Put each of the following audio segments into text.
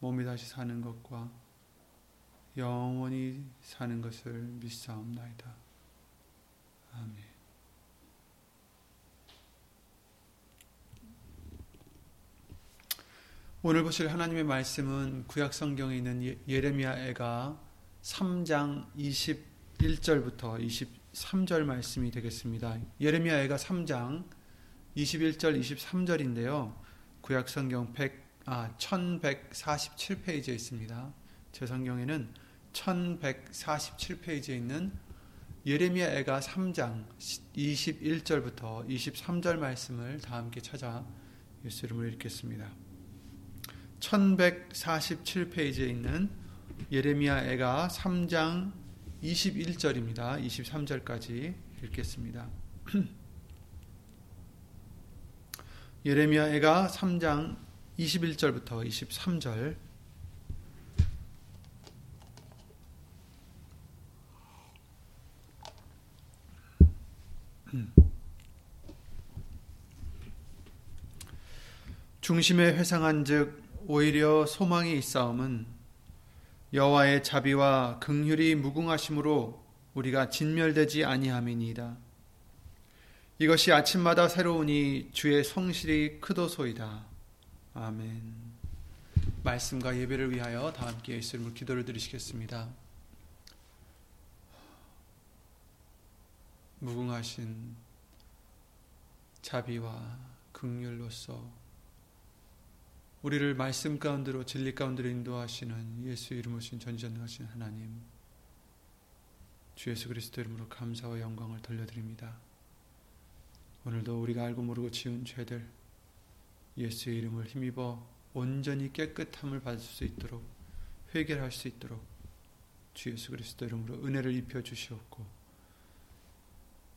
몸이 다시 사는 것과 영원히 사는 것을 믿사옵나이다. 아멘. 오늘 보실 하나님의 말씀은 구약 성경에 있는 예, 예레미야애가 3장 21절부터 23절 말씀이 되겠습니다. 예레미야애가 3장 21절 23절인데요. 구약 성경 100 아, 1147페이지에 있습니다. 제 성경에는 1147페이지에 있는 예레미야 애가 3장 21절부터 23절 말씀을 다 함께 찾아 예수 이름으로 읽겠습니다. 1147페이지에 있는 예레미야 애가 3장 21절입니다. 23절까지 읽겠습니다. 예레미야 애가 3장 21절부터 23절 중심에 회상한즉 오히려 소망이 있사옴은 여호와의 자비와 긍휼이 무궁하심으로 우리가 진멸되지 아니함이니이다. 이것이 아침마다 새로우니 주의 성실이 크도소이다. 아멘. 말씀과 예배를 위하여 다 함께 예수 이름으로 기도를 드리시겠습니다. 무궁하신 자비와 극률로서 우리를 말씀 가운데로 진리 가운데로 인도하시는 예수 이름으로 신 전지전능하신 하나님 주 예수 그리스도 이름으로 감사와 영광을 돌려드립니다. 오늘도 우리가 알고 모르고 지은 죄들 예수의 이름을 힘입어 온전히 깨끗함을 받을 수 있도록 회개할 수 있도록 주 예수 그리스도 이름으로 은혜를 입혀 주시옵고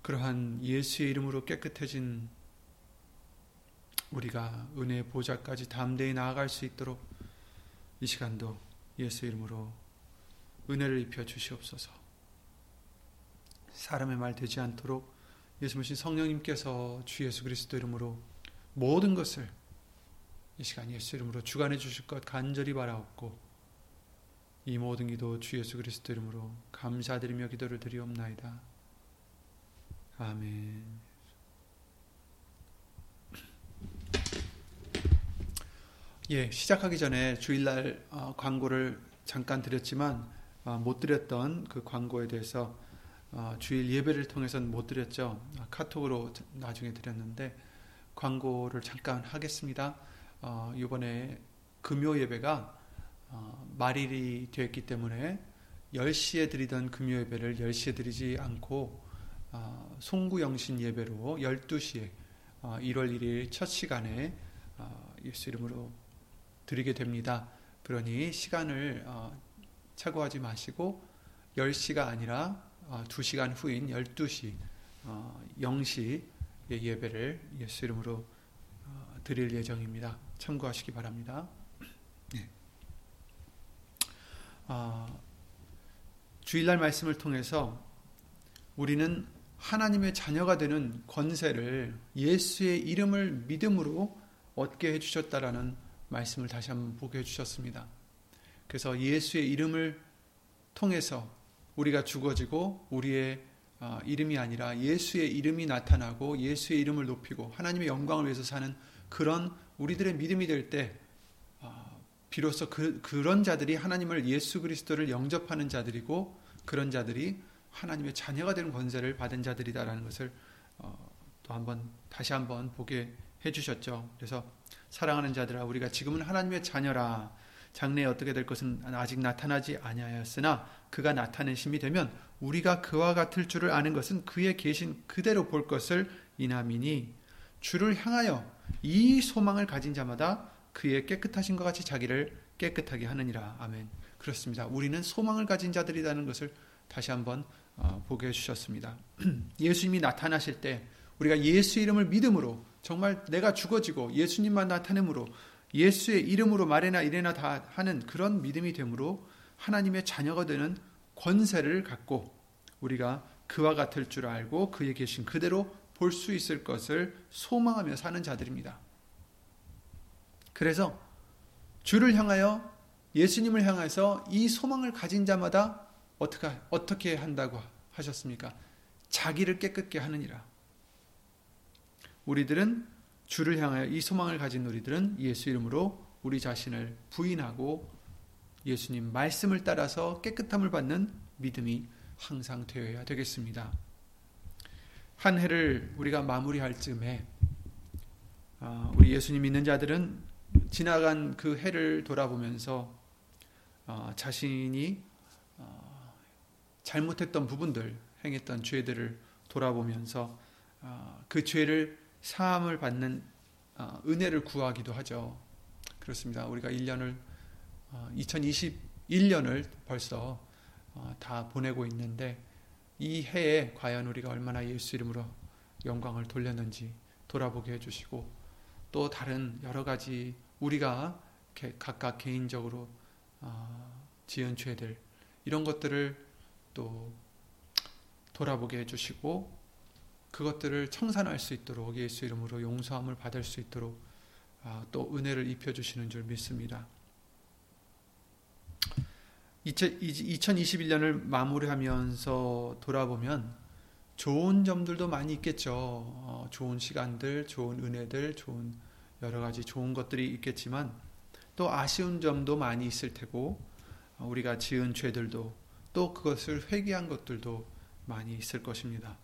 그러한 예수의 이름으로 깨끗해진 우리가 은혜의 보좌까지 담대히 나아갈 수 있도록 이 시간도 예수 이름으로 은혜를 입혀 주시옵소서. 사람의 말 되지 않도록 예수님 성령님께서 주 예수 그리스도 이름으로 모든 것을 이 시간 예수 이름으로 주관해 주실 것 간절히 바라옵고 이 모든 기도 주 예수 그리스도 이름으로 감사드리며 기도를 드리옵나이다. 아멘. 예, 시작하기 전에 주일날 어, 광고를 잠깐 드렸지만 어, 못 드렸던 그 광고에 대해서 어, 주일 예배를 통해서는 못 드렸죠. 카톡으로 나중에 드렸는데 광고를 잠깐 하겠습니다. 어, 이번에 금요 예배가 어, 말일이 되었기 때문에 10시에 드리던 금요 예배를 10시에 드리지 않고 어, 송구영신 예배로 12시에 어, 1월 1일 첫 시간에 어, 예수 이름으로 드리게 됩니다. 그러니 시간을 어, 착오하지 마시고 10시가 아니라 2시간 어, 후인 12시 0시 예배를 예수 이름으로 드릴 예정입니다. 참고하시기 바랍니다. 네. 아, 주일날 말씀을 통해서 우리는 하나님의 자녀가 되는 권세를 예수의 이름을 믿음으로 얻게 해주셨다라는 말씀을 다시 한번 보게 해주셨습니다. 그래서 예수의 이름을 통해서 우리가 죽어지고 우리의 아, 이름이 아니라 예수의 이름이 나타나고 예수의 이름을 높이고 하나님의 영광을 위해서 사는 그런 우리들의 믿음이 될 때, 어, 비로소 그, 그런 자들이 하나님을 예수 그리스도를 영접하는 자들이고 그런 자들이 하나님의 자녀가 되는 권세를 받은 자들이다라는 것을 어, 또 한번 다시 한번 보게 해주셨죠. 그래서 사랑하는 자들아 우리가 지금은 하나님의 자녀라 장래에 어떻게 될 것은 아직 나타나지 아니하였으나 그가 나타내심이 되면 우리가 그와 같을 줄을 아는 것은 그의 계신 그대로 볼 것을 이남이니 주를 향하여 이 소망을 가진 자마다 그의 깨끗하신 것 같이 자기를 깨끗하게 하느니라. 아멘. 그렇습니다. 우리는 소망을 가진 자들이라는 것을 다시 한번 어, 보게 해주셨습니다. 예수님이 나타나실 때 우리가 예수 이름을 믿음으로 정말 내가 죽어지고 예수님만 나타내므로 예수의 이름으로 말이나 이래나 다 하는 그런 믿음이 되므로 하나님의 자녀가 되는 권세를 갖고 우리가 그와 같을 줄 알고 그에 계신 그대로 볼 수 있을 것을 소망하며 사는 자들입니다. 그래서 주를 향하여 예수님을 향해서 이 소망을 가진 자마다 어떻게, 어떻게 한다고 하셨습니까? 자기를 깨끗게 하느니라. 우리들은 주를 향하여 이 소망을 가진 우리들은 예수 이름으로 우리 자신을 부인하고 예수님 말씀을 따라서 깨끗함을 받는 믿음이 항상 되어야 되겠습니다. 한 해를 우리가 마무리할 즈음에 아, 우리 예수님 믿는 자들은 지나간 그 해를 돌아보면서 아, 자신이 아, 잘못했던 부분들, 행했던 죄들을 돌아보면서 그 죄를 사함을 받는 은혜를 구하기도 하죠. 그렇습니다. 우리가 1년을 2021년을 벌써 어, 다 보내고 있는데 이 해에 과연 우리가 얼마나 예수 이름으로 영광을 돌렸는지 돌아보게 해주시고 또 다른 여러 가지 우리가 각각 개인적으로 어, 지은 죄들 이런 것들을 또 돌아보게 해주시고 그것들을 청산할 수 있도록 예수 이름으로 용서함을 받을 수 있도록 아, 또 은혜를 입혀주시는 줄 믿습니다. 2021년을 마무리하면서 돌아보면 좋은 점들도 많이 있겠죠. 어, 좋은 시간들, 좋은 은혜들, 좋은 여러 가지 좋은 것들이 있겠지만 또 아쉬운 점도 많이 있을 테고 어, 우리가 지은 죄들도 또 그것을 회개한 것들도 많이 있을 것입니다.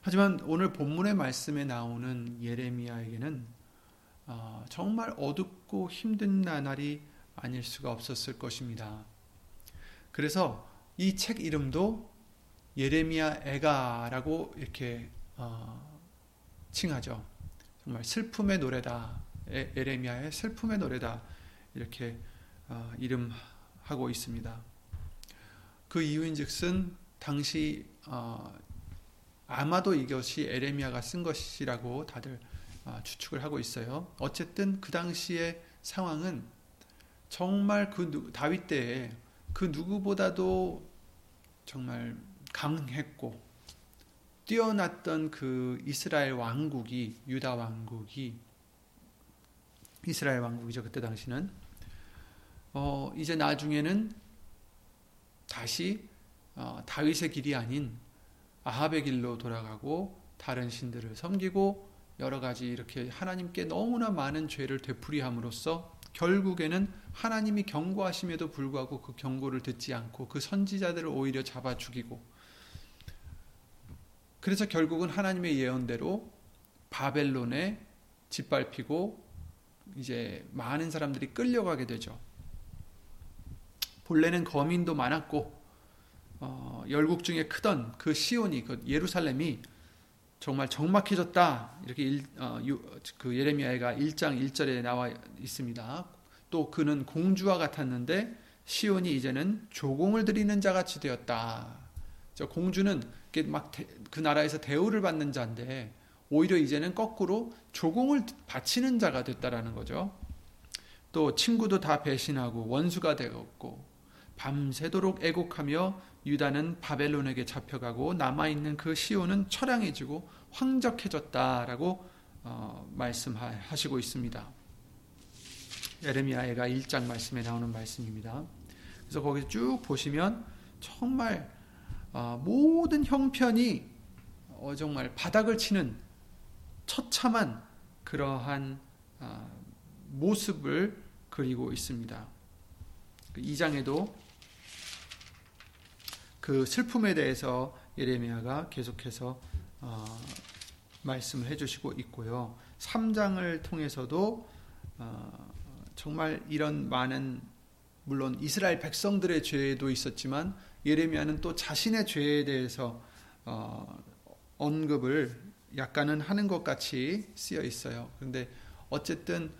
하지만 오늘 본문의 말씀에 나오는 예레미야에게는 어, 정말 어둡고 힘든 나날이 아닐 수가 없었을 것입니다. 그래서 이 책 이름도 예레미야 애가라고 이렇게 어, 칭하죠. 정말 슬픔의 노래다. 에, 예레미야의 슬픔의 노래다. 이렇게 어, 이름하고 있습니다. 그 이유인즉슨 당시 어, 아마도 이것이 에레미야가 쓴 것이라고 다들 어, 추측을 하고 있어요. 어쨌든 그 당시의 상황은 정말 그 다윗 때에 그 누구보다도 정말 강했고 뛰어났던 그 이스라엘 왕국이 유다 왕국이 이스라엘 왕국이죠 그때 당시는. 어 이제 나중에는 다시 어 다윗의 길이 아닌 아합의 길로 돌아가고 다른 신들을 섬기고 여러 가지 이렇게 하나님께 너무나 많은 죄를 되풀이함으로써 결국에는 하나님이 경고하심에도 불구하고 그 경고를 듣지 않고 그 선지자들을 오히려 잡아 죽이고 그래서 결국은 하나님의 예언대로 바벨론에 짓밟히고 이제 많은 사람들이 끌려가게 되죠. 본래는 거민도 많았고 어, 열국 중에 크던 그 시온이 그 예루살렘이 정말 적막해졌다. 이렇게 일, 어, 유, 그 예레미야가 1장 1절에 나와 있습니다. 또 그는 공주와 같았는데 시온이 이제는 조공을 드리는 자 같이 되었다. 저 공주는 막그 나라에서 대우를 받는 자인데 오히려 이제는 거꾸로 조공을 바치는 자가 됐다라는 거죠. 또 친구도 다 배신하고 원수가 되었고 밤새도록 애곡하며 유다는 바벨론에게 잡혀가고 남아있는 그 시온은 처량해지고 황적해졌다라고 어, 말씀하시고 있습니다. 에르미야가 1장 말씀에 나오는 말씀입니다. 그래서 거기 쭉 보시면 정말 어, 모든 형편이 어, 정말 바닥을 치는 처참한 그러한 어, 모습을 그리고 있습니다. 2장에도 그 슬픔에 대해서 예레미야가 계속해서 어, 말씀을 해주시고 있고요. 3장을 통해서도 어, 정말 이런 많은 물론 이스라엘 백성들의 죄도 있었지만 예레미야는 또 자신의 죄에 대해서 어, 언급을 약간은 하는 것 같이 쓰여 있어요. 그런데 어쨌든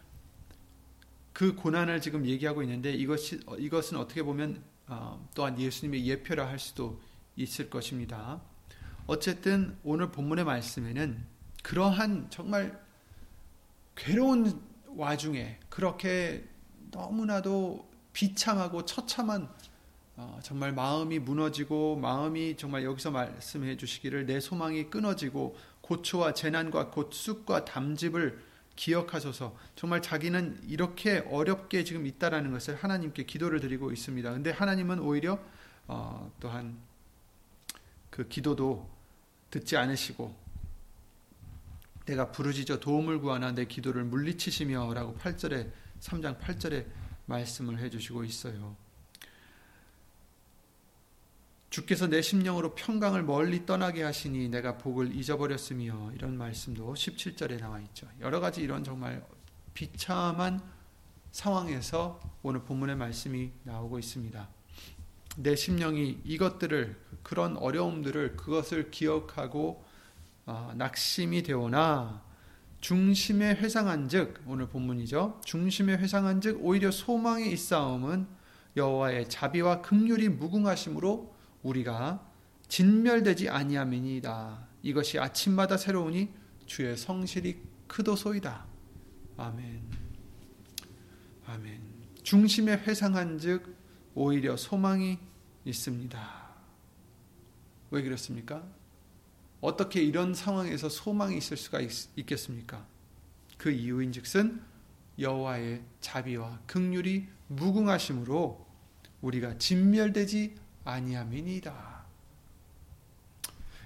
그 고난을 지금 얘기하고 있는데 이것이 이것은 어떻게 보면 어, 또한 예수님의 예표라 할 수도 있을 것입니다. 어쨌든 오늘 본문의 말씀에는 그러한 정말 괴로운 와중에 그렇게 너무나도 비참하고 처참한 어, 정말 마음이 무너지고 마음이 정말 여기서 말씀해 주시기를 내 소망이 끊어지고 고초와 재난과 곧 쑥과 담즙을 기억하소서 정말 자기는 이렇게 어렵게 지금 있다라는 것을 하나님께 기도를 드리고 있습니다. 근데 하나님은 오히려 어, 또한 그 기도도 듣지 않으시고 내가 부르짖어 도움을 구하나 내 기도를 물리치시며라고 8절에 3장 8절에 말씀을 해 주시고 있어요. 주께서 내 심령으로 평강을 멀리 떠나게 하시니 내가 복을 잊어버렸으며 이런 말씀도 17절에 나와 있죠. 여러 가지 이런 정말 비참한 상황에서 오늘 본문의 말씀이 나오고 있습니다. 내 심령이 이것들을 그런 어려움들을 그것을 기억하고 어, 낙심이 되오나 중심에 회상한즉 오늘 본문이죠. 중심에 회상한즉 오히려 소망이 있사옴은 여호와의 자비와 긍휼이 무궁하심으로 우리가 진멸되지 아니함이니이다. 이것이 아침마다 새로우니 주의 성실이 크도소이다. 아멘. 아멘. 중심에 회상한즉 오히려 소망이 있습니다. 왜 그렇습니까? 어떻게 이런 상황에서 소망이 있을 수가 있, 겠습니까그 이유인즉슨 여호와의 자비와 극률이 무궁하심으로 우리가 진멸되지 아니함이니이다.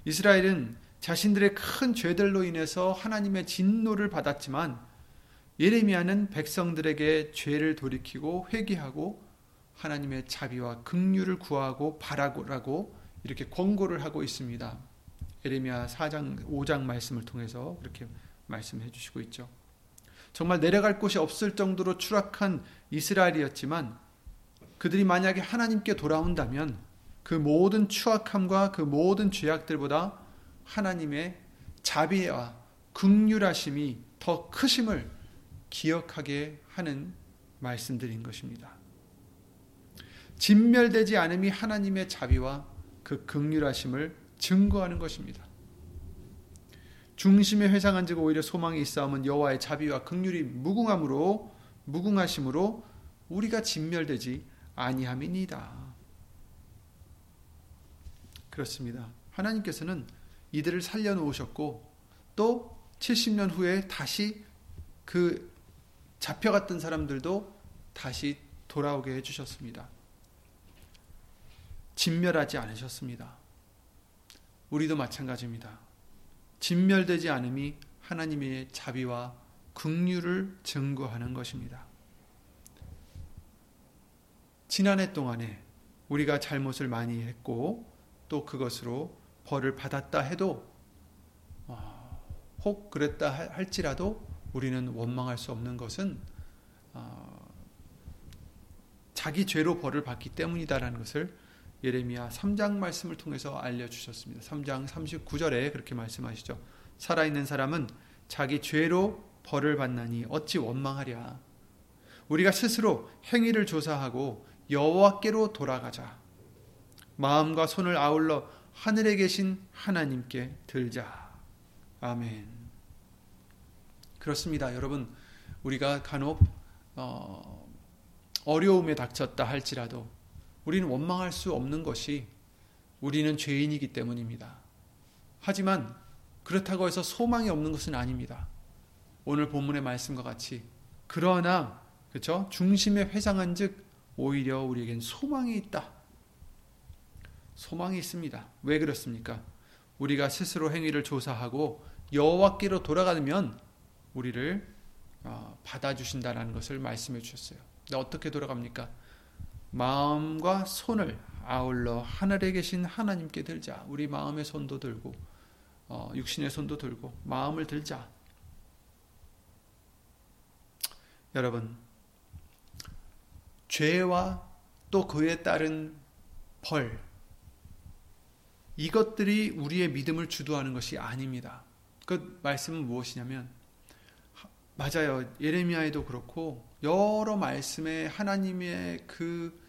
이스라엘은 자신들의 큰 죄들로 인해서 하나님의 진노를 받았지만 예레미야는 백성들에게 죄를 돌이키고 회개하고 하나님의 자비와 긍휼을 구하고 바라고 이렇게 권고를 하고 있습니다. 예레미야 4장 5장 말씀을 통해서 그렇게 말씀해 주시고 있죠. 정말 내려갈 곳이 없을 정도로 추락한 이스라엘이었지만 그들이 만약에 하나님께 돌아온다면 그 모든 추악함과 그 모든 죄악들보다 하나님의 자비와 극률하심이 더 크심을 기억하게 하는 말씀들인 것입니다. 진멸되지 않음이 하나님의 자비와 그 극률하심을 증거하는 것입니다. 중심에 회상한즉 오히려 소망이 있사오면 여호와의 자비와 극률이 무궁함으로 무궁하심으로 우리가 진멸되지 아니함이니다. 그렇습니다. 하나님께서는 이들을 살려 놓으셨고 또 70년 후에 다시 그 잡혀갔던 사람들도 다시 돌아오게 해 주셨습니다. 진멸하지 않으셨습니다. 우리도 마찬가지입니다. 진멸되지 않음이 하나님의 자비와 긍휼을 증거하는 것입니다. 지난해 동안에 우리가 잘못을 많이 했고 또 그것으로 벌을 받았다 해도 어, 혹 그랬다 할지라도 우리는 원망할 수 없는 것은 어, 자기 죄로 벌을 받기 때문이다라는 것을 예레미야 3장 말씀을 통해서 알려주셨습니다. 3장 39절에 그렇게 말씀하시죠. 살아있는 사람은 자기 죄로 벌을 받나니 어찌 원망하랴. 우리가 스스로 행위를 조사하고 여호와께로 돌아가자. 마음과 손을 아울러 하늘에 계신 하나님께 들자. 아멘. 그렇습니다. 여러분, 우리가 간혹 어, 어려움에 닥쳤다 할지라도 우리는 원망할 수 없는 것이 우리는 죄인이기 때문입니다. 하지만 그렇다고 해서 소망이 없는 것은 아닙니다. 오늘 본문의 말씀과 같이 그러나 그렇죠? 중심에 회상한즉 오히려 우리에겐 소망이 있다. 소망이 있습니다. 왜 그렇습니까? 우리가 스스로 행위를 조사하고 여호와께로 돌아가면 우리를 어, 받아주신다라는 것을 말씀해 주셨어요. 어떻게 돌아갑니까? 마음과 손을 아울러 하늘에 계신 하나님께 들자. 우리 마음의 손도 들고 어, 육신의 손도 들고 마음을 들자. 여러분 죄와 또 그에 따른 벌 이것들이 우리의 믿음을 주도하는 것이 아닙니다. 그 말씀은 무엇이냐면 맞아요. 예레미야에도 그렇고 여러 말씀에 하나님의 그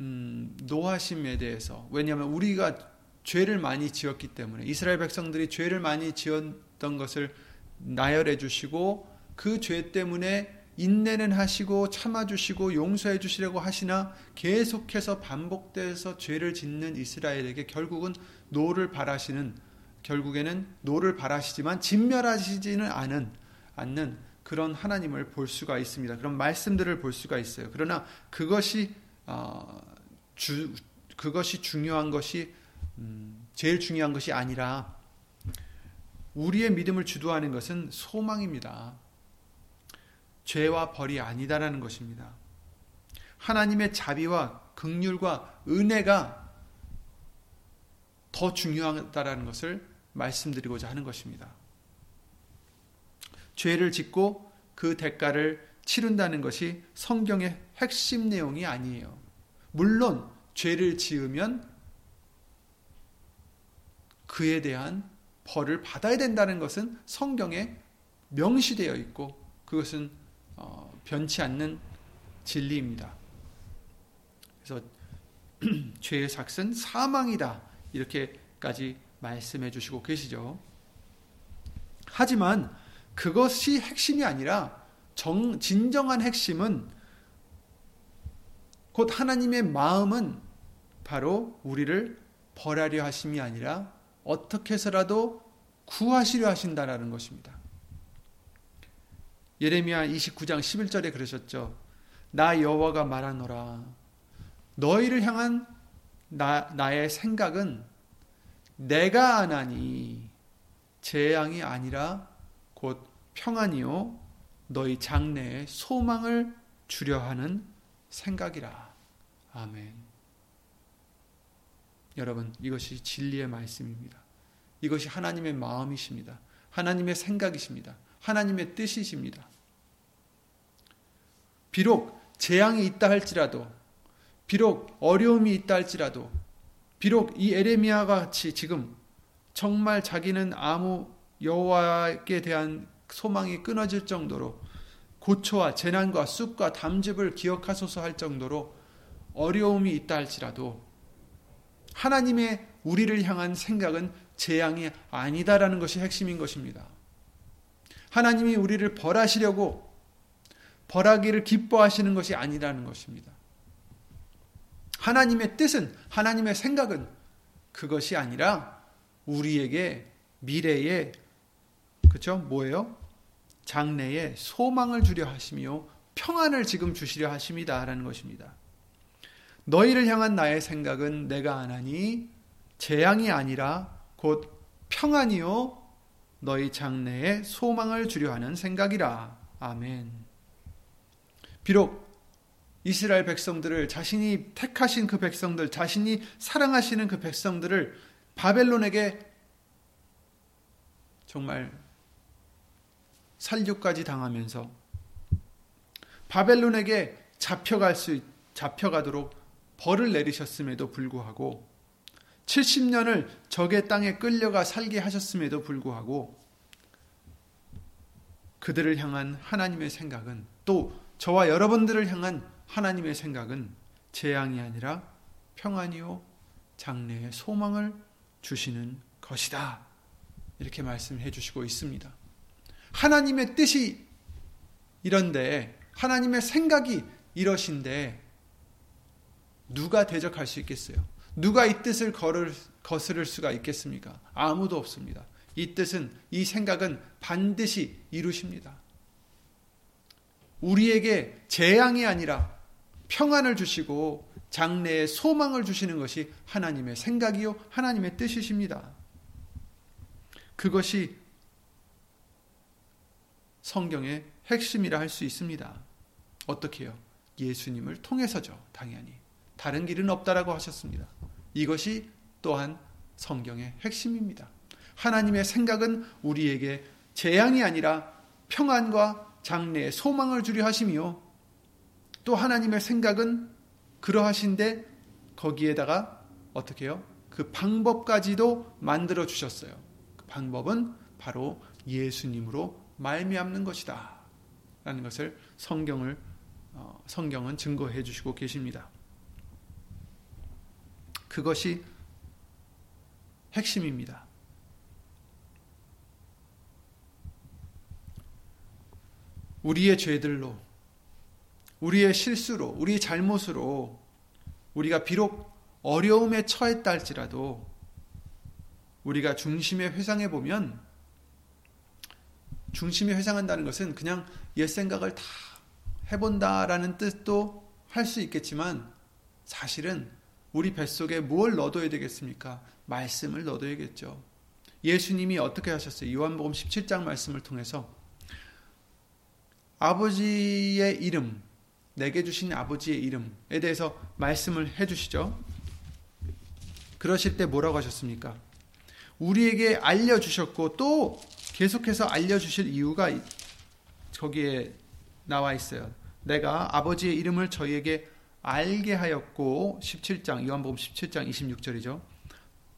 음, 노하심에 대해서 왜냐하면 우리가 죄를 많이 지었기 때문에 이스라엘 백성들이 죄를 많이 지었던 것을 나열해 주시고 그 죄 때문에 인내는 하시고 참아주시고 용서해 주시려고 하시나 계속해서 반복돼서 죄를 짓는 이스라엘에게 결국은 노를 발하시는 결국에는 노를 발하시지만 진멸하시지는 않은 않는 그런 하나님을 볼 수가 있습니다. 그런 말씀들을 볼 수가 있어요. 그러나 그것이 어, 주 그것이 중요한 것이 음, 제일 중요한 것이 아니라 우리의 믿음을 주도하는 것은 소망입니다. 죄와 벌이 아니다라는 것입니다. 하나님의 자비와 극률과 은혜가 더 중요하다라는 것을 말씀드리고자 하는 것입니다. 죄를 짓고 그 대가를 치른다는 것이 성경의 핵심 내용이 아니에요. 물론 죄를 지으면 그에 대한 벌을 받아야 된다는 것은 성경에 명시되어 있고 그것은 어, 변치 않는 진리입니다. 그래서 죄의 삭은 사망이다 이렇게까지 말씀해 주시고 계시죠. 하지만 그것이 핵심이 아니라 정, 진정한 핵심은 곧 하나님의 마음은 바로 우리를 벌하려 하심이 아니라 어떻게 해서라도 구하시려 하신다라는 것입니다. 예레미야 29장 11절에 그러셨죠. 나 여호와가 말하노라. 너희를 향한 나, 나의 생각은 내가 아나니 재앙이 아니라 곧 평안이요 너희 장래에 소망을 주려 하는 생각이라. 아멘. 여러분, 이것이 진리의 말씀입니다. 이것이 하나님의 마음이십니다. 하나님의 생각이십니다. 하나님의 뜻이십니다. 비록 재앙이 있다 할지라도, 비록 어려움이 있다 할지라도, 비록 이 에레미야가 같이 지금 정말 자기는 아무 여호와께 대한 소망이 끊어질 정도로 고초와 재난과 쑥과 담즙을 기억하소서 할 정도로 어려움이 있다 할지라도 하나님의 우리를 향한 생각은 재앙이 아니다라는 것이 핵심인 것입니다. 하나님이 우리를 벌하시려고 벌하기를 기뻐하시는 것이 아니라는 것입니다. 하나님의 뜻은 하나님의 생각은 그것이 아니라 우리에게 미래에 그렇죠? 뭐예요? 장래에 소망을 주려 하시며 평안을 지금 주시려 하십니다라는 것입니다. 너희를 향한 나의 생각은 내가 안하니 재앙이 아니라 곧 평안이요 너희 장래에 소망을 주려 하는 생각이라. 아멘. 비록 이스라엘 백성들을 자신이 택하신 그 백성들, 자신이 사랑하시는 그 백성들을 바벨론에게 정말 살육까지 당하면서 바벨론에게 잡혀갈 수 잡혀가도록 벌을 내리셨음에도 불구하고 70년을 적의 땅에 끌려가 살게 하셨음에도 불구하고 그들을 향한 하나님의 생각은 또 저와 여러분들을 향한 하나님의 생각은 재앙이 아니라 평안이요 장래의 소망을 주시는 것이다. 이렇게 말씀해 주시고 있습니다. 하나님의 뜻이 이런데 하나님의 생각이 이러신데 누가 대적할 수 있겠어요? 누가 이 뜻을 걸을, 거스를 수가 있겠습니까? 아무도 없습니다. 이 뜻은, 이 생각은 반드시 이루십니다. 우리에게 재앙이 아니라 평안을 주시고 장래에 소망을 주시는 것이 하나님의 생각이요, 하나님의 뜻이십니다. 그것이 성경의 핵심이라 할 수 있습니다. 어떻게요? 예수님을 통해서죠. 당연히. 다른 길은 없다라고 하셨습니다. 이것이 또한 성경의 핵심입니다. 하나님의 생각은 우리에게 재앙이 아니라 평안과 장래의 소망을 주려 하심이요. 또 하나님의 생각은 그러하신데 거기에다가 어떻게 해요? 그 방법까지도 만들어 주셨어요. 그 방법은 바로 예수님으로 말미암는 것이다. 라는 것을 성경을 어, 성경은 증거해 주시고 계십니다. 그것이 핵심입니다. 우리의 죄들로, 우리의 실수로, 우리의 잘못으로 우리가 비록 어려움에 처했다 할지라도 우리가 중심에 회상해 보면 중심에 회상한다는 것은 그냥 옛 생각을 다 해본다라는 뜻도 할 수 있겠지만 사실은 우리 뱃속에 뭘 넣어둬야 되겠습니까? 말씀을 넣어둬야겠죠. 예수님이 어떻게 하셨어요? 요한복음 17장 말씀을 통해서 아버지의 이름, 내게 주신 아버지의 이름에 대해서 말씀을 해 주시죠. 그러실 때 뭐라고 하셨습니까? 우리에게 알려주셨고 또 계속해서 알려주실 이유가 거기에 나와 있어요. 내가 아버지의 이름을 저희에게 알게 하였고 17장 요한복음 17장 26절이죠.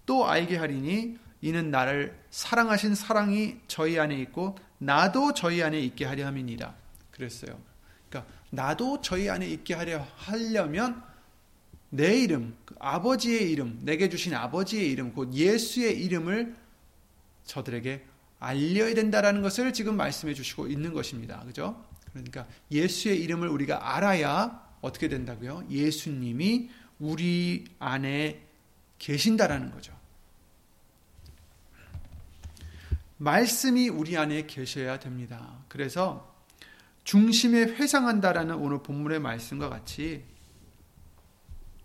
또 알게 하리니 이는 나를 사랑하신 사랑이 저희 안에 있고 나도 저희 안에 있게 하려 함이니라. 그랬어요. 그러니까 나도 저희 안에 있게 하려 하려면 내 이름, 그 아버지의 이름, 내게 주신 아버지의 이름, 곧 예수의 이름을 저들에게 알려야 된다라는 것을 지금 말씀해 주시고 있는 것입니다. 그죠? 그러니까 예수의 이름을 우리가 알아야 어떻게 된다고요? 예수님이 우리 안에 계신다라는 거죠. 말씀이 우리 안에 계셔야 됩니다. 그래서 중심에 회상한다라는 오늘 본문의 말씀과 같이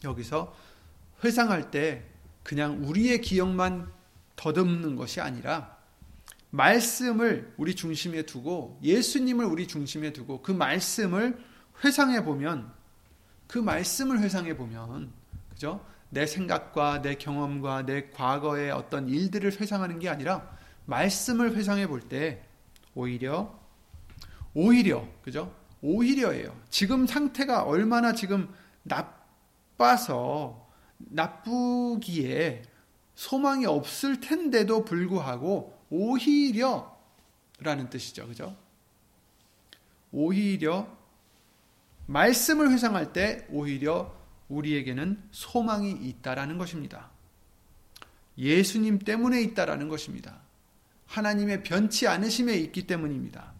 여기서 회상할 때 그냥 우리의 기억만 더듬는 것이 아니라 말씀을 우리 중심에 두고 예수님을 우리 중심에 두고 그 말씀을 회상해 보면 그 말씀을 회상해 보면 그죠? 내 생각과 내 경험과 내 과거의 어떤 일들을 회상하는 게 아니라 말씀을 회상해 볼 때 오히려 오히려 그죠? 오히려예요. 지금 상태가 얼마나 지금 나빠서 나쁘기에 소망이 없을 텐데도 불구하고 오히려라는 뜻이죠. 그죠? 오히려 말씀을 회상할 때 오히려 우리에게는 소망이 있다라는 것입니다. 예수님 때문에 있다라는 것입니다. 하나님의 변치 않으심에 있기 때문입니다.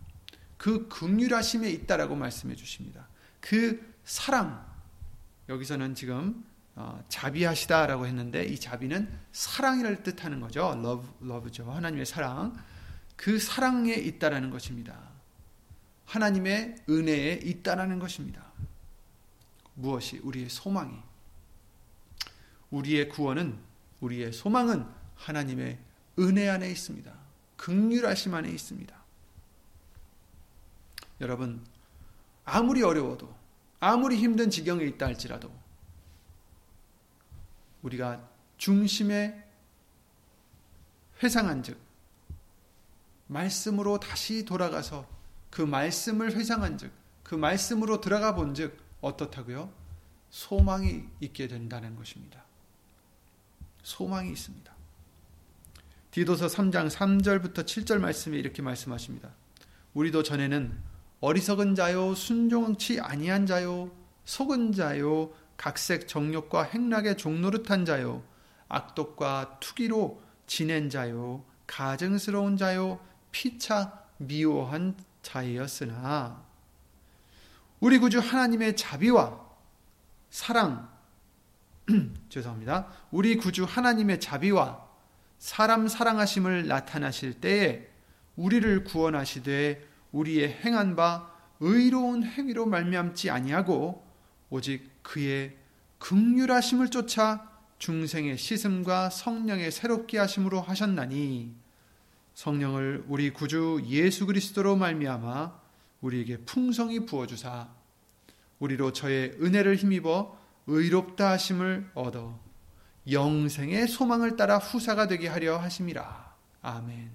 그 극률하심에 있다라고 말씀해 주십니다. 그 사랑 여기서는 지금 어, 자비하시다라고 했는데 이 자비는 사랑이를 뜻하는 거죠. love, love죠. 하나님의 사랑. 그 사랑에 있다라는 것입니다. 하나님의 은혜에 있다라는 것입니다. 무엇이 우리의 소망이 우리의 구원은 우리의 소망은 하나님의 은혜 안에 있습니다. 극률하심 안에 있습니다. 여러분 아무리 어려워도 아무리 힘든 지경에 있다 할지라도 우리가 중심에 회상한 즉 말씀으로 다시 돌아가서 그 말씀을 회상한 즉 그 말씀으로 들어가 본즉 어떻다고요? 소망이 있게 된다는 것입니다. 소망이 있습니다. 디도서 3장 3절부터 7절 말씀에 이렇게 말씀하십니다. 우리도 전에는 어리석은 자요 순종치 아니한 자요 속은 자요 각색 정욕과 행락의 종노릇한 자요 악독과 투기로 지낸 자요 가증스러운 자요 피차 미워한 자이었으나 우리 구주 하나님의 자비와 사랑 죄송합니다. 우리 구주 하나님의 자비와 사람 사랑하심을 나타나실 때에 우리를 구원하시되 우리의 행한 바 의로운 행위로 말미암지 아니하고 오직 그의 극률하심을 쫓아 중생의 시슴과 성령의 새롭게 하심으로 하셨나니 성령을 우리 구주 예수 그리스도로 말미암아 우리에게 풍성히 부어 주사 우리로 저의 은혜를 힘입어 의롭다 하심을 얻어 영생의 소망을 따라 후사가 되게 하려 하심이라. 아멘.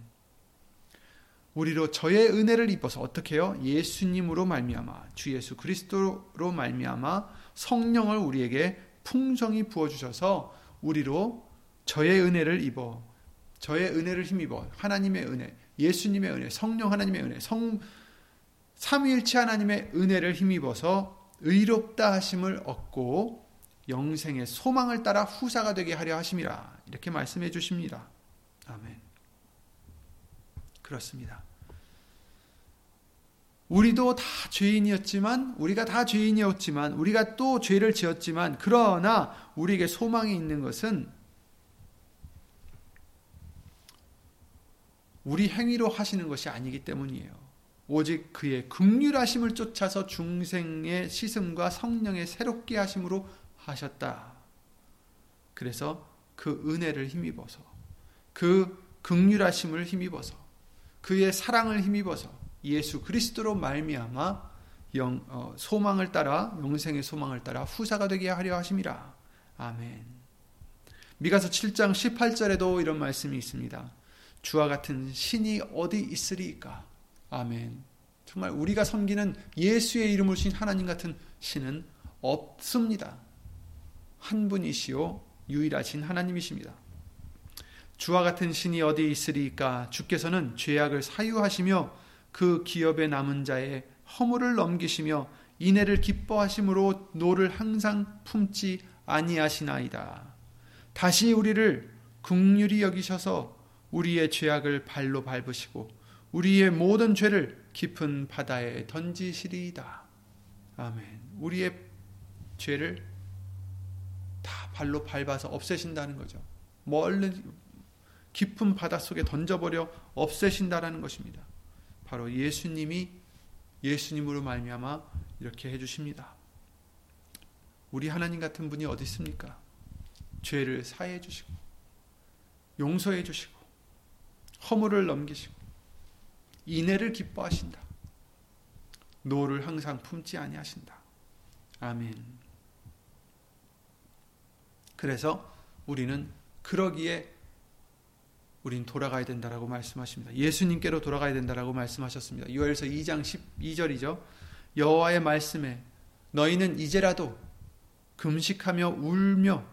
우리로 저의 은혜를 입어서 어떻게 해요? 예수님으로 말미암아 주 예수 그리스도로 말미암아 성령을 우리에게 풍성히 부어 주셔서 우리로 저의 은혜를 입어 저의 은혜를 힘입어 하나님의 은혜, 예수님의 은혜, 성령 하나님의 은혜, 성 삼위일체 하나님의 은혜를 힘입어서 의롭다 하심을 얻고 영생의 소망을 따라 후사가 되게 하려 하심이라 이렇게 말씀해 주십니다. 아멘. 그렇습니다. 우리도 다 죄인이었지만 우리가 다 죄인이었지만 우리가 또 죄를 지었지만 그러나 우리에게 소망이 있는 것은 우리 행위로 하시는 것이 아니기 때문이에요. 오직 그의 극률하심을 쫓아서 중생의 시슴과 성령의 새롭게 하심으로 하셨다. 그래서 그 은혜를 힘입어서 그 극률하심을 힘입어서 그의 사랑을 힘입어서 예수 그리스도로 말미암아 영, 어, 소망을 따라 영생의 소망을 따라 후사가 되게 하려 하심이라. 아멘. 미가서 7장 18절에도 이런 말씀이 있습니다. 주와 같은 신이 어디 있으리까? 아멘. 정말 우리가 섬기는 예수의 이름을 신 하나님 같은 신은 없습니다. 한 분이시요 유일하신 하나님이십니다. 주와 같은 신이 어디 있으리까? 주께서는 죄악을 사유하시며 그 기업에 남은 자의 허물을 넘기시며 인애를 기뻐하심으로 노를 항상 품지 아니하시나이다. 다시 우리를 국률이 여기셔서 우리의 죄악을 발로 밟으시고 우리의 모든 죄를 깊은 바다에 던지시리이다. 아멘. 우리의 죄를 다 발로 밟아서 없애신다는 거죠. 멀리 깊은 바다 속에 던져버려 없애신다라는 것입니다. 바로 예수님이 예수님으로 말미암아 이렇게 해주십니다. 우리 하나님 같은 분이 어디 있습니까? 죄를 사해 주시고 용서해 주시고 허물을 넘기시고 인애를 기뻐하신다. 노를 항상 품지 아니하신다. 아멘. 그래서 우리는 그러기에 우린 돌아가야 된다라고 말씀하십니다. 예수님께로 돌아가야 된다라고 말씀하셨습니다. 요엘서 2장 12절이죠. 여호와의 말씀에 너희는 이제라도 금식하며 울며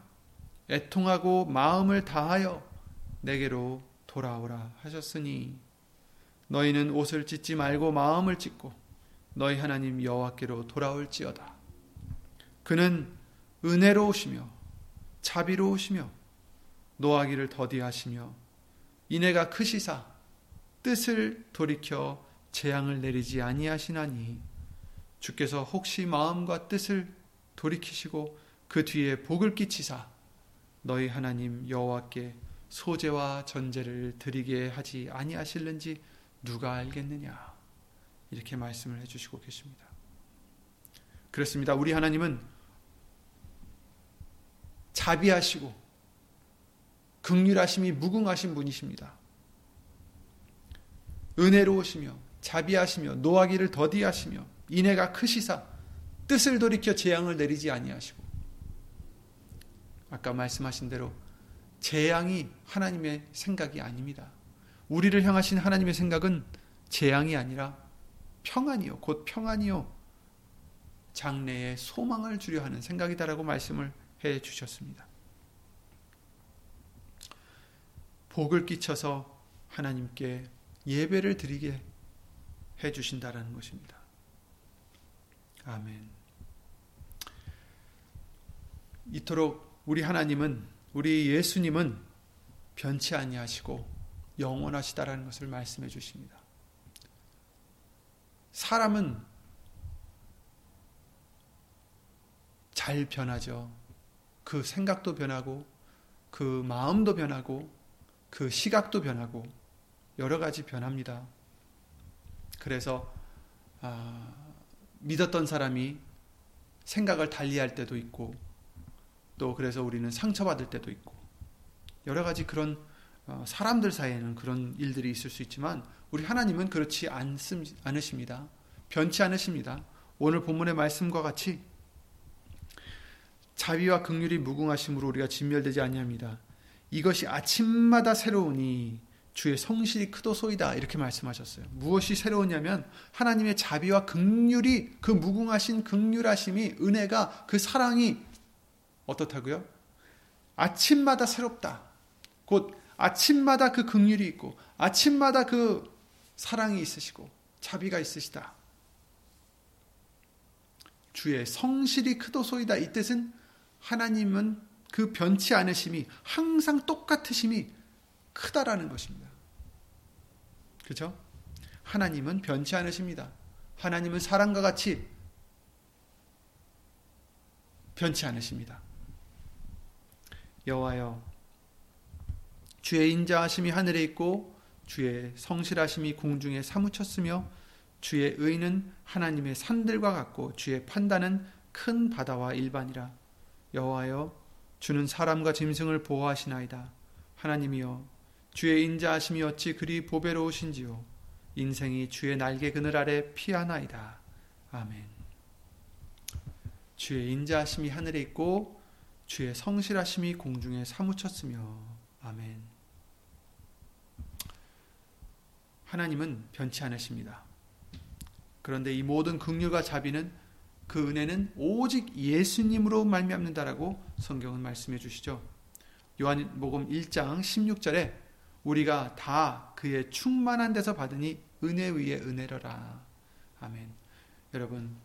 애통하고 마음을 다하여 내게로 돌아오라 하셨으니 너희는 옷을 찢지 말고 마음을 찢고 너희 하나님 여호와께로 돌아올지어다. 그는 은혜로우시며 자비로우시며 노하기를 더디하시며 이내가 크시사 뜻을 돌이켜 재앙을 내리지 아니하시나니 주께서 혹시 마음과 뜻을 돌이키시고 그 뒤에 복을 끼치사 너희 하나님 여호와께 소재와 전제를 드리게 하지 아니하실는지 누가 알겠느냐 이렇게 말씀을 해주시고 계십니다. 그렇습니다. 우리 하나님은 자비하시고 극률하심이 무궁하신 분이십니다. 은혜로우시며 자비하시며 노하기를 더디하시며 인애가 크시사 뜻을 돌이켜 재앙을 내리지 아니하시고 아까 말씀하신 대로 재앙이 하나님의 생각이 아닙니다. 우리를 향하신 하나님의 생각은 재앙이 아니라 평안이요. 곧 평안이요. 장래에 소망을 주려 하는 생각이다라고 말씀을 해 주셨습니다. 복을 끼쳐서 하나님께 예배를 드리게 해 주신다라는 것입니다. 아멘. 이토록 우리 하나님은 우리 예수님은 변치 아니하시고 영원하시다라는 것을 말씀해 주십니다. 사람은 잘 변하죠. 그 생각도 변하고, 그 마음도 변하고, 그 시각도 변하고, 여러 가지 변합니다. 그래서, 아, 믿었던 사람이 생각을 달리할 때도 있고, 또 그래서 우리는 상처받을 때도 있고 여러 가지 그런 어, 사람들 사이에는 그런 일들이 있을 수 있지만 우리 하나님은 그렇지 않습, 않으십니다. 변치 않으십니다. 오늘 본문의 말씀과 같이 자비와 극률이 무궁하심으로 우리가 진멸되지 아니합니다. 이것이 아침마다 새로우니 주의 성실이 크도소이다 이렇게 말씀하셨어요. 무엇이 새로우냐면 하나님의 자비와 극률이 그 무궁하신 극률하심이 은혜가 그 사랑이 어떻다고요? 아침마다 새롭다. 곧 아침마다 그 극률이 있고 아침마다 그 사랑이 있으시고 자비가 있으시다. 주의 성실이 크도소이다. 이 뜻은 하나님은 그 변치 않으심이 항상 똑같으심이 크다라는 것입니다. 그렇죠? 하나님은 변치 않으십니다. 하나님은 사랑과 같이 변치 않으십니다. 여호와여 주의 인자하심이 하늘에 있고 주의 성실하심이 공중에 사무쳤으며 주의 의는 하나님의 산들과 같고 주의 판단은 큰 바다와 일반이라. 여호와여 주는 사람과 짐승을 보호하시나이다. 하나님이여 주의 인자하심이 어찌 그리 보배로우신지요? 인생이 주의 날개 그늘 아래 피하나이다. 아멘. 주의 인자하심이 하늘에 있고 주의 성실하심이 공중에 사무쳤으며 아멘 하나님은 변치 않으십니다. 그런데 이 모든 긍휼과 자비는 그 은혜는 오직 예수님으로 말미암는다라고 성경은 말씀해 주시죠. 요한복음 1장 16절에 우리가 다 그의 충만한 데서 받으니 은혜 위에 은혜로라. 아멘. 여러분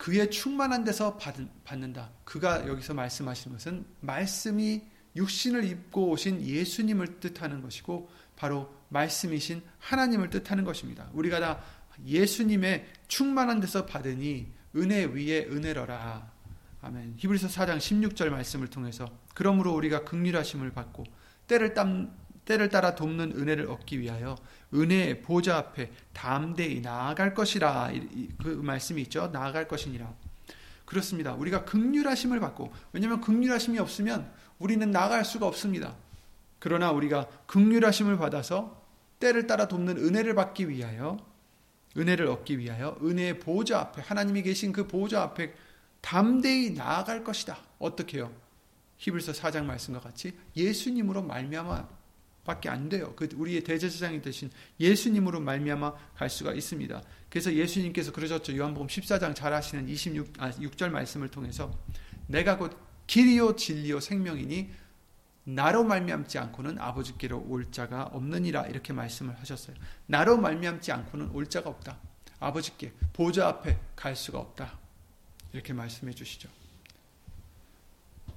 그의 충만한 데서 받는다. 그가 여기서 말씀하시는 것은 말씀이 육신을 입고 오신 예수님을 뜻하는 것이고 바로 말씀이신 하나님을 뜻하는 것입니다. 우리가 다 예수님의 충만한 데서 받으니 은혜 위에 은혜러라. 아멘. 히브리서 4장 16절 말씀을 통해서 그러므로 우리가 극률하심을 받고 때를 땀 때를 따라 돕는 은혜를 얻기 위하여 은혜의 보좌 앞에 담대히 나아갈 것이라 그 말씀이 있죠. 나아갈 것이니라. 그렇습니다. 우리가 극률하심을 받고 왜냐하면 극률하심이 없으면 우리는 나아갈 수가 없습니다. 그러나 우리가 극률하심을 받아서 때를 따라 돕는 은혜를 받기 위하여 은혜를 얻기 위하여 은혜의 보좌 앞에 하나님이 계신 그 보좌 앞에 담대히 나아갈 것이다. 어떻게요? 히브리서 4장 말씀과 같이 예수님으로 말미암아 밖에 안 돼요. 그 우리의 대제사장이 되신 예수님으로 말미암아 갈 수가 있습니다. 그래서 예수님께서 그러셨죠. 요한복음 14장 잘 아시는 26 아, 6절 말씀을 통해서 내가 곧 길이요 진리요 생명이니 나로 말미암지 않고는 아버지께로 올 자가 없느니라 이렇게 말씀을 하셨어요. 나로 말미암지 않고는 올 자가 없다. 아버지께 보좌 앞에 갈 수가 없다. 이렇게 말씀해 주시죠.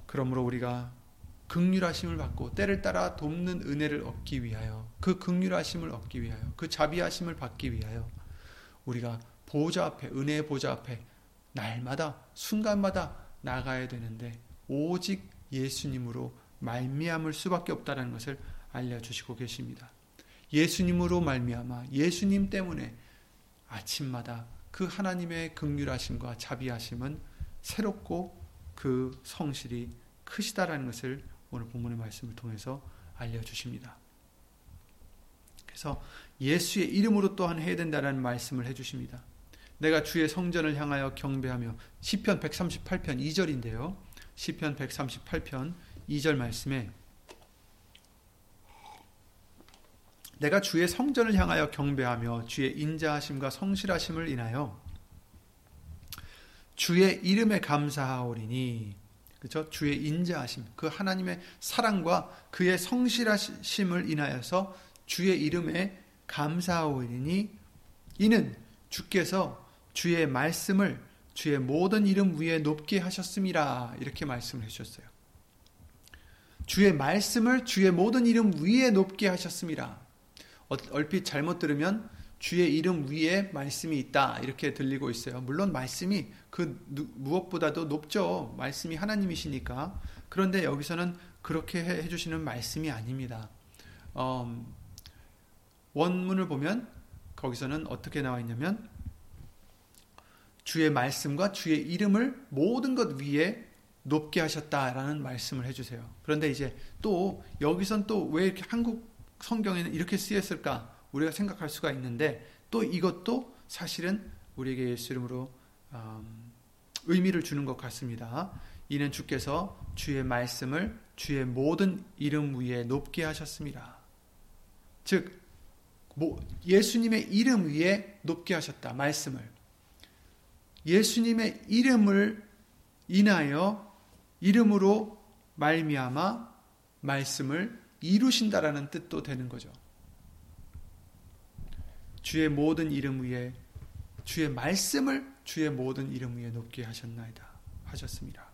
그러므로 우리가 극률하심을 받고 때를 따라 돕는 은혜를 얻기 위하여 그 극률하심을 얻기 위하여 그 자비하심을 받기 위하여 우리가 보좌 앞에 은혜의 보좌 앞에 날마다 순간마다 나가야 되는데 오직 예수님으로 말미암을 수밖에 없다는 것을 알려주시고 계십니다. 예수님으로 말미암아 예수님 때문에 아침마다 그 하나님의 극률하심과 자비하심은 새롭고 그 성실이 크시다라는 것을 오늘 본문의 말씀을 통해서 알려주십니다. 그래서 예수의 이름으로 또한 해야 된다는 말씀을 해주십니다. 내가 주의 성전을 향하여 경배하며 시편 138편 2절인데요. 시편 138편 2절 말씀에 내가 주의 성전을 향하여 경배하며 주의 인자하심과 성실하심을 인하여 주의 이름에 감사하오리니 그렇죠? 주의 인자하심, 그 하나님의 사랑과 그의 성실하심을 인하여서 주의 이름에 감사하오리니 이는 주께서 주의 말씀을 주의 모든 이름 위에 높게 하셨음이라 이렇게 말씀을 해주셨어요. 주의 말씀을 주의 모든 이름 위에 높게 하셨습니다. 얼핏 잘못 들으면 주의 이름 위에 말씀이 있다 이렇게 들리고 있어요. 물론 말씀이 그 무엇보다도 높죠. 말씀이 하나님이시니까. 그런데 여기서는 그렇게 해 주시는 말씀이 아닙니다. 음, 원문을 보면 거기서는 어떻게 나와 있냐면 주의 말씀과 주의 이름을 모든 것 위에 높게 하셨다라는 말씀을 해주세요. 그런데 이제 또 여기선 또 왜 이렇게 한국 성경에는 이렇게 쓰였을까 우리가 생각할 수가 있는데 또 이것도 사실은 우리에게 예수 이름으로 음, 의미를 주는 것 같습니다. 이는 주께서 주의 말씀을 주의 모든 이름 위에 높게 하셨습니다. 즉 예수님의 이름 위에 높게 하셨다. 말씀을 예수님의 이름을 인하여 이름으로 말미암아 말씀을 이루신다라는 뜻도 되는 거죠. 주의 모든 이름 위에 주의 말씀을 주의 모든 이름 위에 높게 하셨나이다 하셨습니다.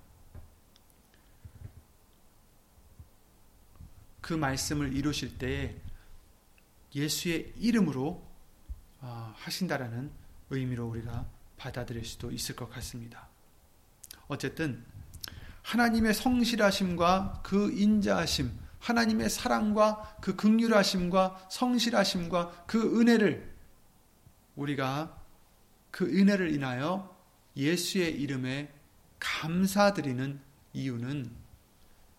그 말씀을 이루실 때에 예수의 이름으로 아, 하신다라는 의미로 우리가 받아들일 수도 있을 것 같습니다. 어쨌든 하나님의 성실하심과 그 인자하심, 하나님의 사랑과 그 극률하심과 성실하심과 그 은혜를 우리가 그 은혜를 인하여 예수의 이름에 감사드리는 이유는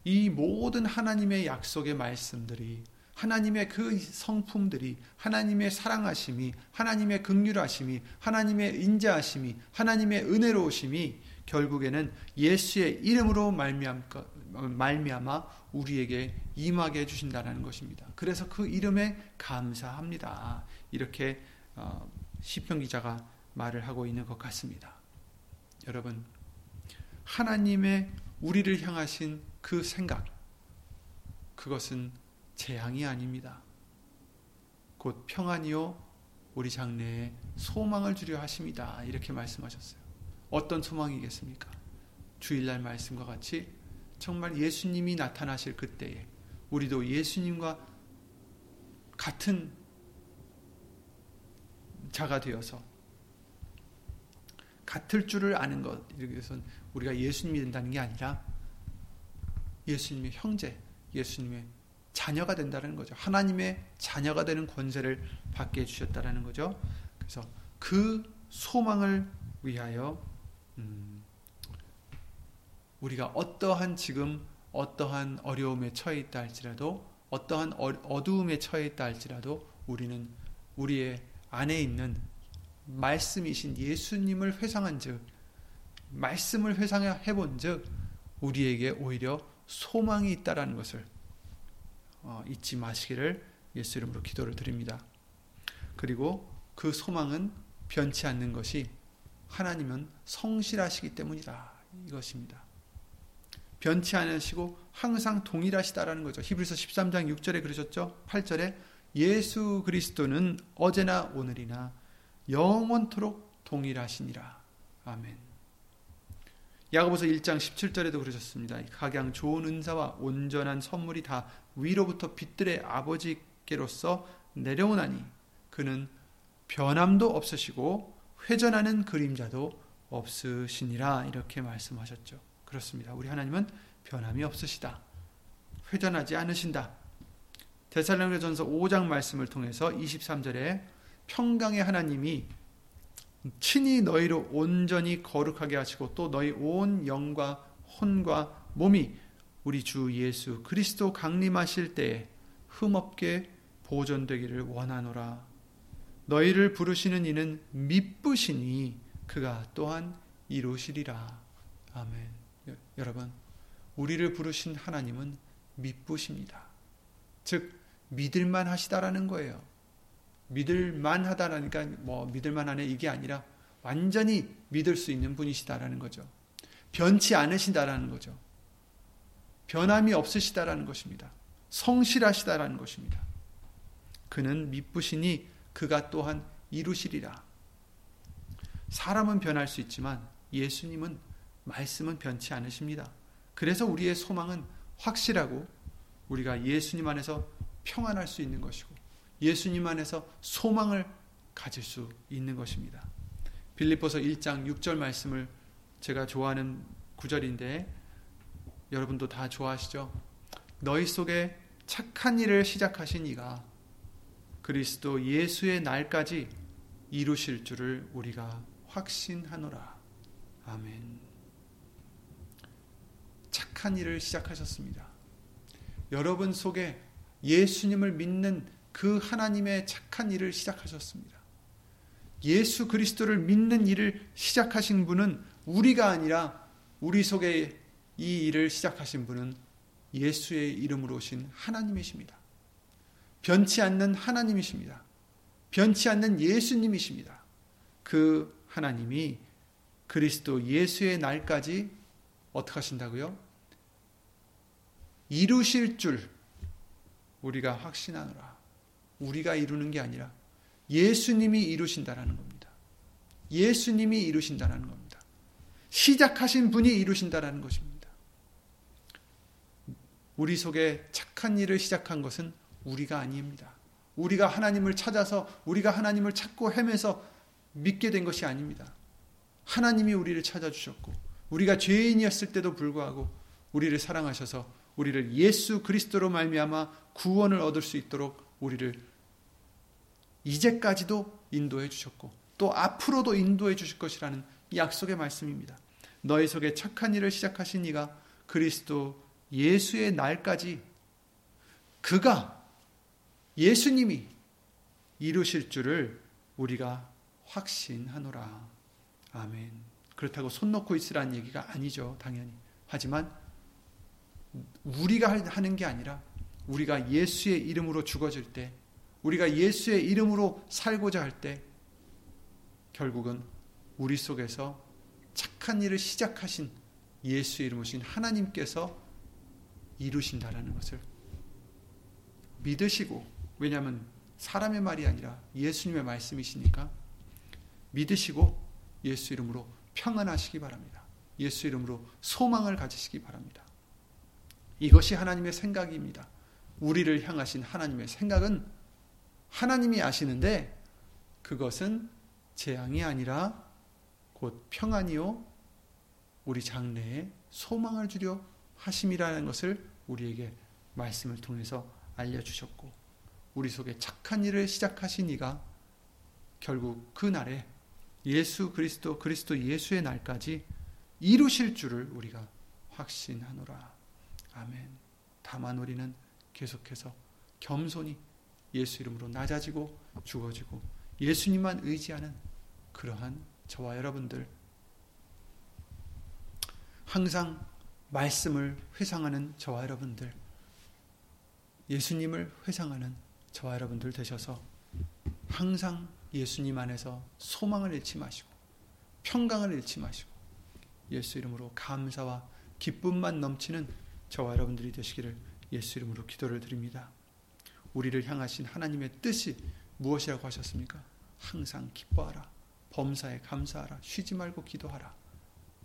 이 모든 하나님의 약속의 말씀들이 하나님의 그 성품들이 하나님의 사랑하심이 하나님의 극률하심이 하나님의 인자하심이 하나님의 은혜로우심이 결국에는 예수의 이름으로 말미암아 우리에게 임하게 해주신다는 것입니다. 그래서 그 이름에 감사합니다. 이렇게 어, 시편 기자가 말을 하고 있는 것 같습니다. 여러분 하나님의 우리를 향하신 그 생각 그것은 재앙이 아닙니다. 곧 평안이요 우리 장래에 소망을 주려 하십니다. 이렇게 말씀하셨어요. 어떤 소망이겠습니까? 주일날 말씀과 같이 정말 예수님이 나타나실 그때에 우리도 예수님과 같은 자가 되어서 같을 줄을 아는 것. 이것은 우리가 예수님이 된다는 게 아니라 예수님의 형제, 예수님의 자녀가 된다는 거죠. 하나님의 자녀가 되는 권세를 받게 해주셨다는 거죠. 그래서 그 소망을 위하여 음, 우리가 어떠한 지금 어떠한 어려움에 처해 있다 할지라도 어떠한 어두움에 처해 있다 할지라도 우리는 우리의 안에 있는 말씀이신 예수님을 회상한즉 말씀을 회상해 본즉 우리에게 오히려 소망이 있다라는 것을 어, 잊지 마시기를 예수 이름으로 기도를 드립니다. 그리고 그 소망은 변치 않는 것이 하나님은 성실하시기 때문이다. 이것입니다. 변치 않으시고 항상 동일하시다라는 거죠. 히브리서 13장 6절에 그러셨죠. 8절에 예수 그리스도는 어제나 오늘이나 영원토록 동일하시니라. 아멘. 야고보서 1장 17절에도 그러셨습니다. 각양 좋은 은사와 온전한 선물이 다 위로부터 빛들의 아버지께로서 내려오나니 그는 변함도 없으시고 회전하는 그림자도 없으시니라 이렇게 말씀하셨죠. 그렇습니다. 우리 하나님은 변함이 없으시다. 회전하지 않으신다. 데살로니가전서 5장 말씀을 통해서 23절에 평강의 하나님이 친히 너희로 온전히 거룩하게 하시고 또 너희 온 영과 혼과 몸이 우리 주 예수 그리스도 강림하실 때에 흠없게 보존되기를 원하노라. 너희를 부르시는 이는 미쁘시니 그가 또한 이루시리라. 아멘. 여러분, 우리를 부르신 하나님은 미쁘십니다. 즉 믿을만 하시다라는 거예요. 믿을만 하다라니까 뭐 믿을만 하네 이게 아니라 완전히 믿을 수 있는 분이시다라는 거죠. 변치 않으신다라는 거죠. 변함이 없으시다라는 것입니다. 성실하시다라는 것입니다. 그는 미쁘시니 그가 또한 이루시리라. 사람은 변할 수 있지만 예수님은 말씀은 변치 않으십니다. 그래서 우리의 소망은 확실하고 우리가 예수님 안에서 평안할 수 있는 것이고 예수님 안에서 소망을 가질 수 있는 것입니다. 빌립보서 1장 6절 말씀을 제가 좋아하는 구절인데 여러분도 다 좋아하시죠? 너희 속에 착한 일을 시작하신 이가 그리스도 예수의 날까지 이루실 줄을 우리가 확신하노라. 아멘. 착한 일을 시작하셨습니다. 여러분 속에 예수님을 믿는 그 하나님의 착한 일을 시작하셨습니다. 예수 그리스도를 믿는 일을 시작하신 분은 우리가 아니라 우리 속에 이 일을 시작하신 분은 예수의 이름으로 오신 하나님이십니다. 변치 않는 하나님이십니다. 변치 않는 예수님이십니다. 그 하나님이 그리스도 예수의 날까지 어떻게 하신다고요? 이루실 줄 우리가 확신하노라. 우리가 이루는 게 아니라 예수님이 이루신다라는 겁니다. 예수님이 이루신다라는 겁니다. 시작하신 분이 이루신다라는 것입니다. 우리 속에 착한 일을 시작한 것은 우리가 아닙니다. 우리가 하나님을 찾아서 우리가 하나님을 찾고 헤매서 믿게 된 것이 아닙니다. 하나님이 우리를 찾아주셨고 우리가 죄인이었을 때도 불구하고 우리를 사랑하셔서 우리를 예수 그리스도로 말미암아 구원을 얻을 수 있도록 우리를 이제까지도 인도해 주셨고 또 앞으로도 인도해 주실 것이라는 약속의 말씀입니다. 너희 속에 착한 일을 시작하신 이가 그리스도 예수의 날까지 그가 예수님이 이루실 줄을 우리가 확신하노라. 아멘. 그렇다고 손 놓고 있으라는 얘기가 아니죠, 당연히. 하지만 우리가 하는 게 아니라 우리가 예수의 이름으로 죽어질 때, 우리가 예수의 이름으로 살고자 할 때, 결국은 우리 속에서 착한 일을 시작하신 예수의 이름으신 하나님께서 이루신다라는 것을 믿으시고, 왜냐하면 사람의 말이 아니라 예수님의 말씀이시니까 믿으시고 예수 이름으로 평안하시기 바랍니다. 예수 이름으로 소망을 가지시기 바랍니다. 이것이 하나님의 생각입니다. 우리를 향하신 하나님의 생각은 하나님이 아시는데 그것은 재앙이 아니라 곧 평안이요 우리 장래에 소망을 주려 하심이라는 것을 우리에게 말씀을 통해서 알려 주셨고 우리 속에 착한 일을 시작하신 이가 결국 그 날에 예수 그리스도 그리스도 예수의 날까지 이루실 줄을 우리가 확신하노라. 아멘. 다만 우리는 계속해서 겸손히 예수 이름으로 낮아지고 죽어지고 예수님만 의지하는 그러한 저와 여러분들 항상 말씀을 회상하는 저와 여러분들 예수님을 회상하는 저와 여러분들 되셔서 항상 예수님 안에서 소망을 잃지 마시고 평강을 잃지 마시고 예수 이름으로 감사와 기쁨만 넘치는 저와 여러분들이 되시기를 예수 이름으로 기도를 드립니다. 우리를 향하신 하나님의 뜻이 무엇이라고 하셨습니까? 항상 기뻐하라. 범사에 감사하라. 쉬지 말고 기도하라.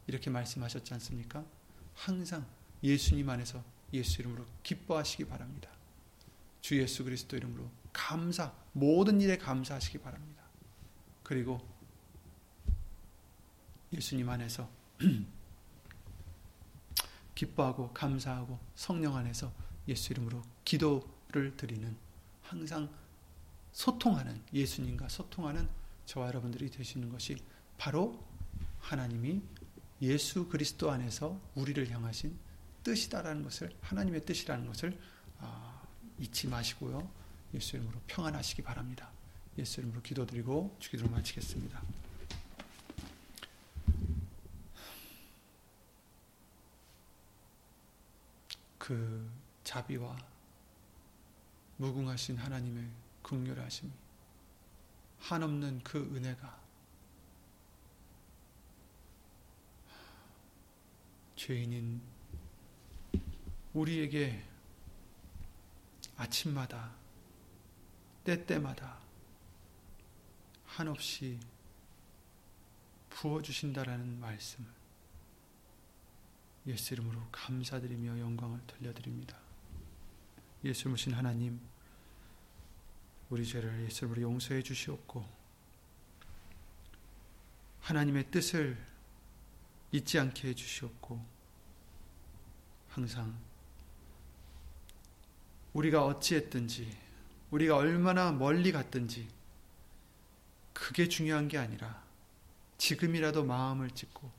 이렇게 말씀하셨지 않습니까? 항상 예수님 안에서 예수 이름으로 기뻐하시기 바랍니다. 주 예수 그리스도 이름으로 감사, 모든 일에 감사하시기 바랍니다. 그리고 예수님 안에서 기뻐하고 감사하고 성령 안에서 예수 이름으로 기도를 드리는 항상 소통하는 예수님과 소통하는 저와 여러분들이 되시는 것이 바로 하나님이 예수 그리스도 안에서 우리를 향하신 뜻이다라는 것을 하나님의 뜻이라는 것을 아, 잊지 마시고요. 예수 이름으로 평안하시기 바랍니다. 예수 이름으로 기도드리고 주기도를 마치겠습니다. 그 자비와 무궁하신 하나님의 극렬하심이 한없는 그 은혜가 죄인인 우리에게 아침마다 때때마다 한없이 부어주신다라는 말씀을 예수 이름으로 감사드리며 영광을 돌려드립니다. 예수 모신 하나님, 우리 죄를 예수 이름으로 용서해 주시옵고, 하나님의 뜻을 잊지 않게 해 주시옵고, 항상 우리가 어찌했든지, 우리가 얼마나 멀리 갔든지, 그게 중요한 게 아니라, 지금이라도 마음을 찢고,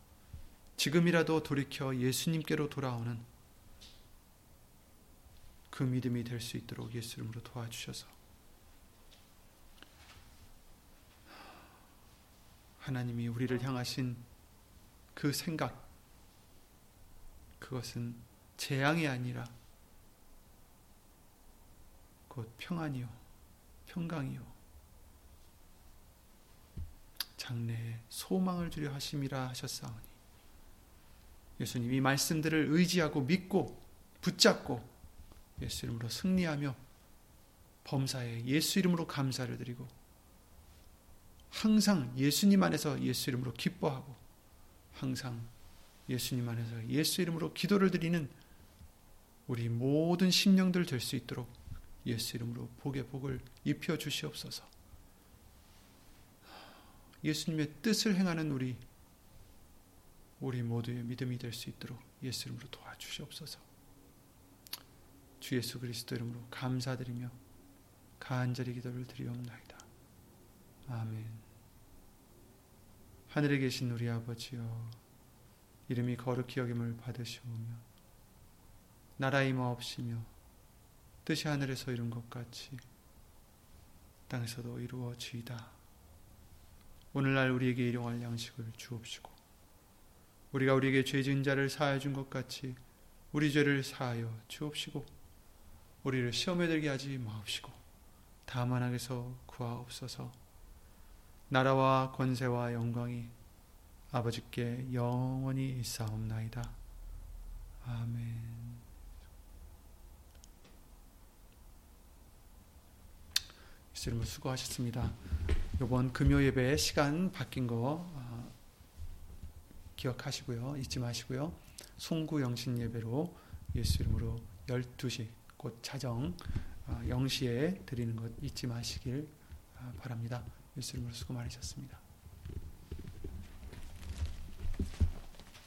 지금이라도 돌이켜 예수님께로 돌아오는 그 믿음이 될 수 있도록 예수 이름으로 도와주셔서 하나님이 우리를 향하신 그 생각, 그것은 재앙이 아니라 곧 평안이요, 평강이요, 장래에 소망을 주려 하심이라 하셨사오니 예수님 이 말씀들을 의지하고 믿고 붙잡고 예수 이름으로 승리하며 범사에 예수 이름으로 감사를 드리고 항상 예수님 안에서 예수 이름으로 기뻐하고 항상 예수님 안에서 예수 이름으로 기도를 드리는 우리 모든 심령들 될 수 있도록 예수 이름으로 복의 복을 입혀 주시옵소서. 예수님의 뜻을 행하는 우리 우리 모두의 믿음이 될 수 있도록 예수 이름으로 도와주시옵소서. 주 예수 그리스도 이름으로 감사드리며 간절히 기도를 드리옵나이다. 아멘. 하늘에 계신 우리 아버지여 이름이 거룩히 여김을 받으시오며 나라의 마옵시며 뜻이 하늘에서 이룬 것 같이 땅에서도 이루어지이다. 오늘날 우리에게 일용할 양식을 주옵시고 우리가 우리에게 죄 지은 자를 사하여 준 것 같이 우리 죄를 사하여 주옵시고 우리를 시험에 들게 하지 마옵시고 다만 악에서 구하옵소서 나라와 권세와 영광이 아버지께 영원히 있사옵나이다. 아멘 예수님 수고하셨습니다. 이번 금요 예배 시간 바뀐 거 어, 기억하시고요. 잊지 마시고요. 송구 영신 예배로 예수 이름으로 12시 곧 자정 0시에 어, 드리는 것 잊지 마시길 어, 바랍니다. 예수 이름으로 수고 많으셨습니다.